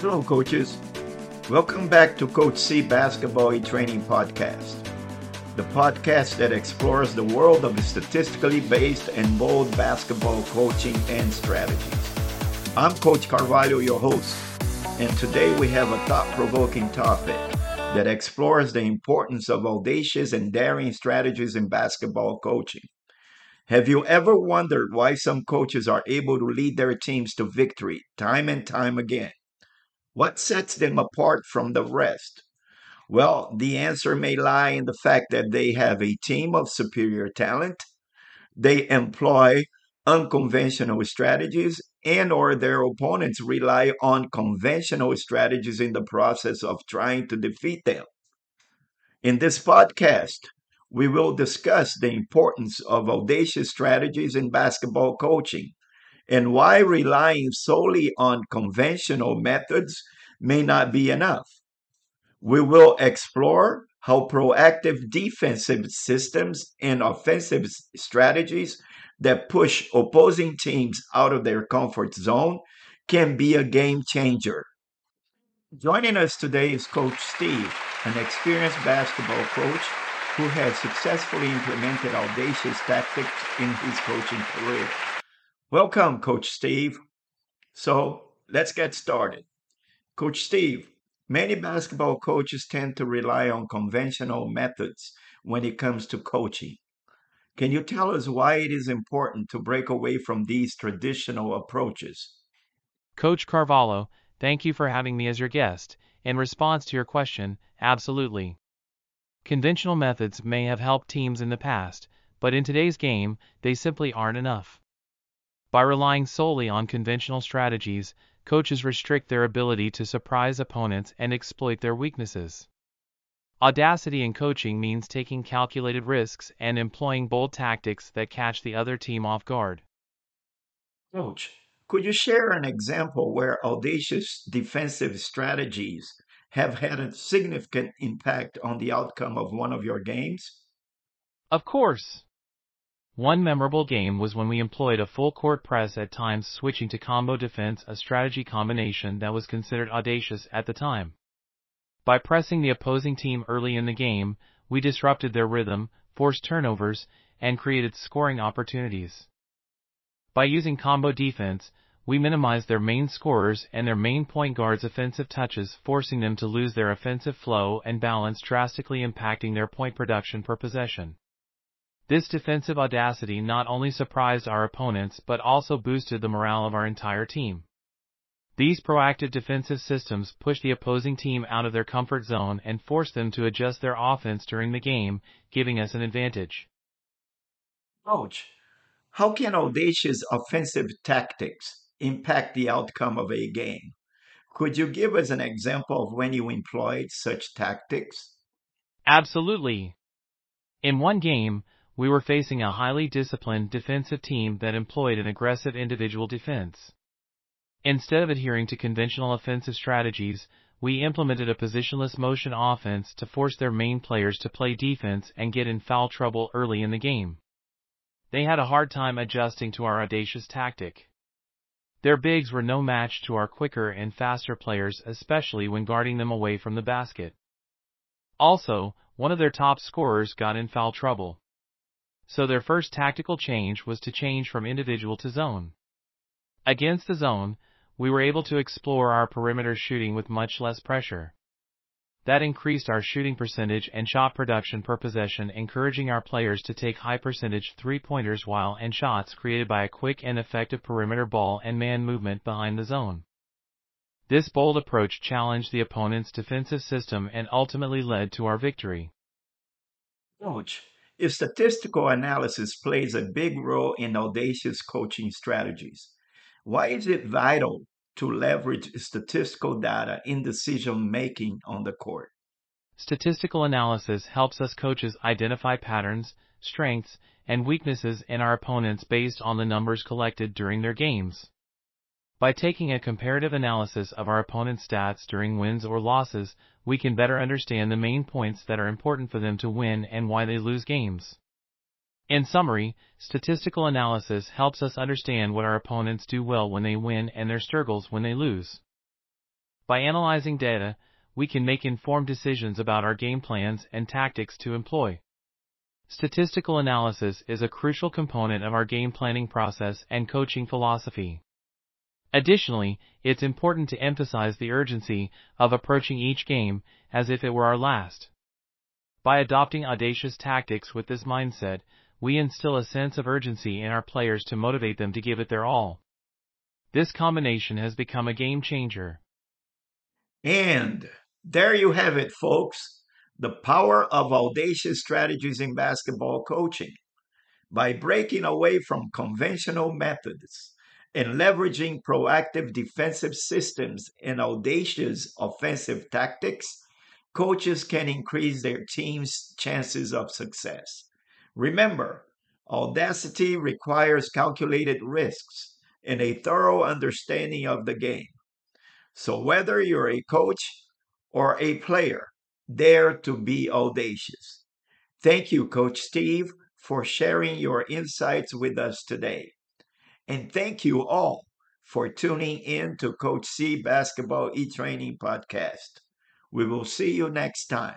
Hello, coaches. Welcome back to Coach C Basketball e Training Podcast, the podcast that explores the world of statistically based and bold basketball coaching and strategies. I'm Coach Carvalho, your host, and today we have a thought provoking topic that explores the importance of audacious and daring strategies in basketball coaching. Have you ever wondered why some coaches are able to lead their teams to victory time and time again? What sets them apart from the rest? Well, the answer may lie in the fact that they have a team of superior talent, they employ unconventional strategies, and or their opponents rely on conventional strategies in the process of trying to defeat them. In this podcast, we will discuss the importance of audacious strategies in basketball coaching and why relying solely on conventional methods may not be enough. We will explore how proactive defensive systems and offensive strategies that push opposing teams out of their comfort zone can be a game changer. Joining us today is Coach Steve, an experienced basketball coach who has successfully implemented audacious tactics in his coaching career. Welcome, Coach Steve. So let's get started. Coach Steve, many basketball coaches tend to rely on conventional methods when it comes to coaching. Can you tell us why it is important to break away from these traditional approaches? Coach Carvalho, thank you for having me as your guest. In response to your question, absolutely. Conventional methods may have helped teams in the past, but in today's game, they simply aren't enough. By relying solely on conventional strategies, coaches restrict their ability to surprise opponents and exploit their weaknesses. Audacity in coaching means taking calculated risks and employing bold tactics that catch the other team off guard. Coach, could you share an example where audacious defensive strategies have had a significant impact on the outcome of one of your games? Of course. One memorable game was when we employed a full court press at times switching to combo defense, a strategy combination that was considered audacious at the time. By pressing the opposing team early in the game, we disrupted their rhythm, forced turnovers, and created scoring opportunities. By using combo defense, we minimized their main scorers and their main point guards' offensive touches, forcing them to lose their offensive flow and balance, drastically impacting their point production per possession. This defensive audacity not only surprised our opponents but also boosted the morale of our entire team. These proactive defensive systems pushed the opposing team out of their comfort zone and forced them to adjust their offense during the game, giving us an advantage. Coach, how can audacious offensive tactics impact the outcome of a game? Could you give us an example of when you employed such tactics? Absolutely. In one game, we were facing a highly disciplined defensive team that employed an aggressive individual defense. Instead of adhering to conventional offensive strategies, we implemented a positionless motion offense to force their main players to play defense and get in foul trouble early in the game. They had a hard time adjusting to our audacious tactic. Their bigs were no match to our quicker and faster players, especially when guarding them away from the basket. Also, one of their top scorers got in foul trouble so their first tactical change was to change from individual to zone. Against the zone, we were able to explore our perimeter shooting with much less pressure. That increased our shooting percentage and shot production per possession, encouraging our players to take high percentage three pointers while and shots created by a quick and effective perimeter ball and man movement behind the zone. This bold approach challenged the opponent's defensive system and ultimately led to our victory. Coach, if statistical analysis plays a big role in audacious coaching strategies, why is it vital to leverage statistical data in decision making on the court? Statistical analysis helps us coaches identify patterns, strengths, and weaknesses in our opponents based on the numbers collected during their games. By taking a comparative analysis of our opponent's stats during wins or losses, we can better understand the main points that are important for them to win and why they lose games. In summary, statistical analysis helps us understand what our opponents do well when they win and their struggles when they lose. By analyzing data, we can make informed decisions about our game plans and tactics to employ. Statistical analysis is a crucial component of our game planning process and coaching philosophy. Additionally, it's important to emphasize the urgency of approaching each game as if it were our last. By adopting audacious tactics with this mindset, we instill a sense of urgency in our players to motivate them to give it their all. This combination has become a game changer. And there you have it, folks. The power of audacious strategies in basketball coaching. By breaking away from conventional methods and leveraging proactive defensive systems and audacious offensive tactics, coaches can increase their team's chances of success. Remember, audacity requires calculated risks and a thorough understanding of the game. So, whether you're a coach or a player, dare to be audacious. Thank you, Coach Steve, for sharing your insights with us today. And thank you all for tuning in to Coach C Basketball E Training Podcast. We will see you next time.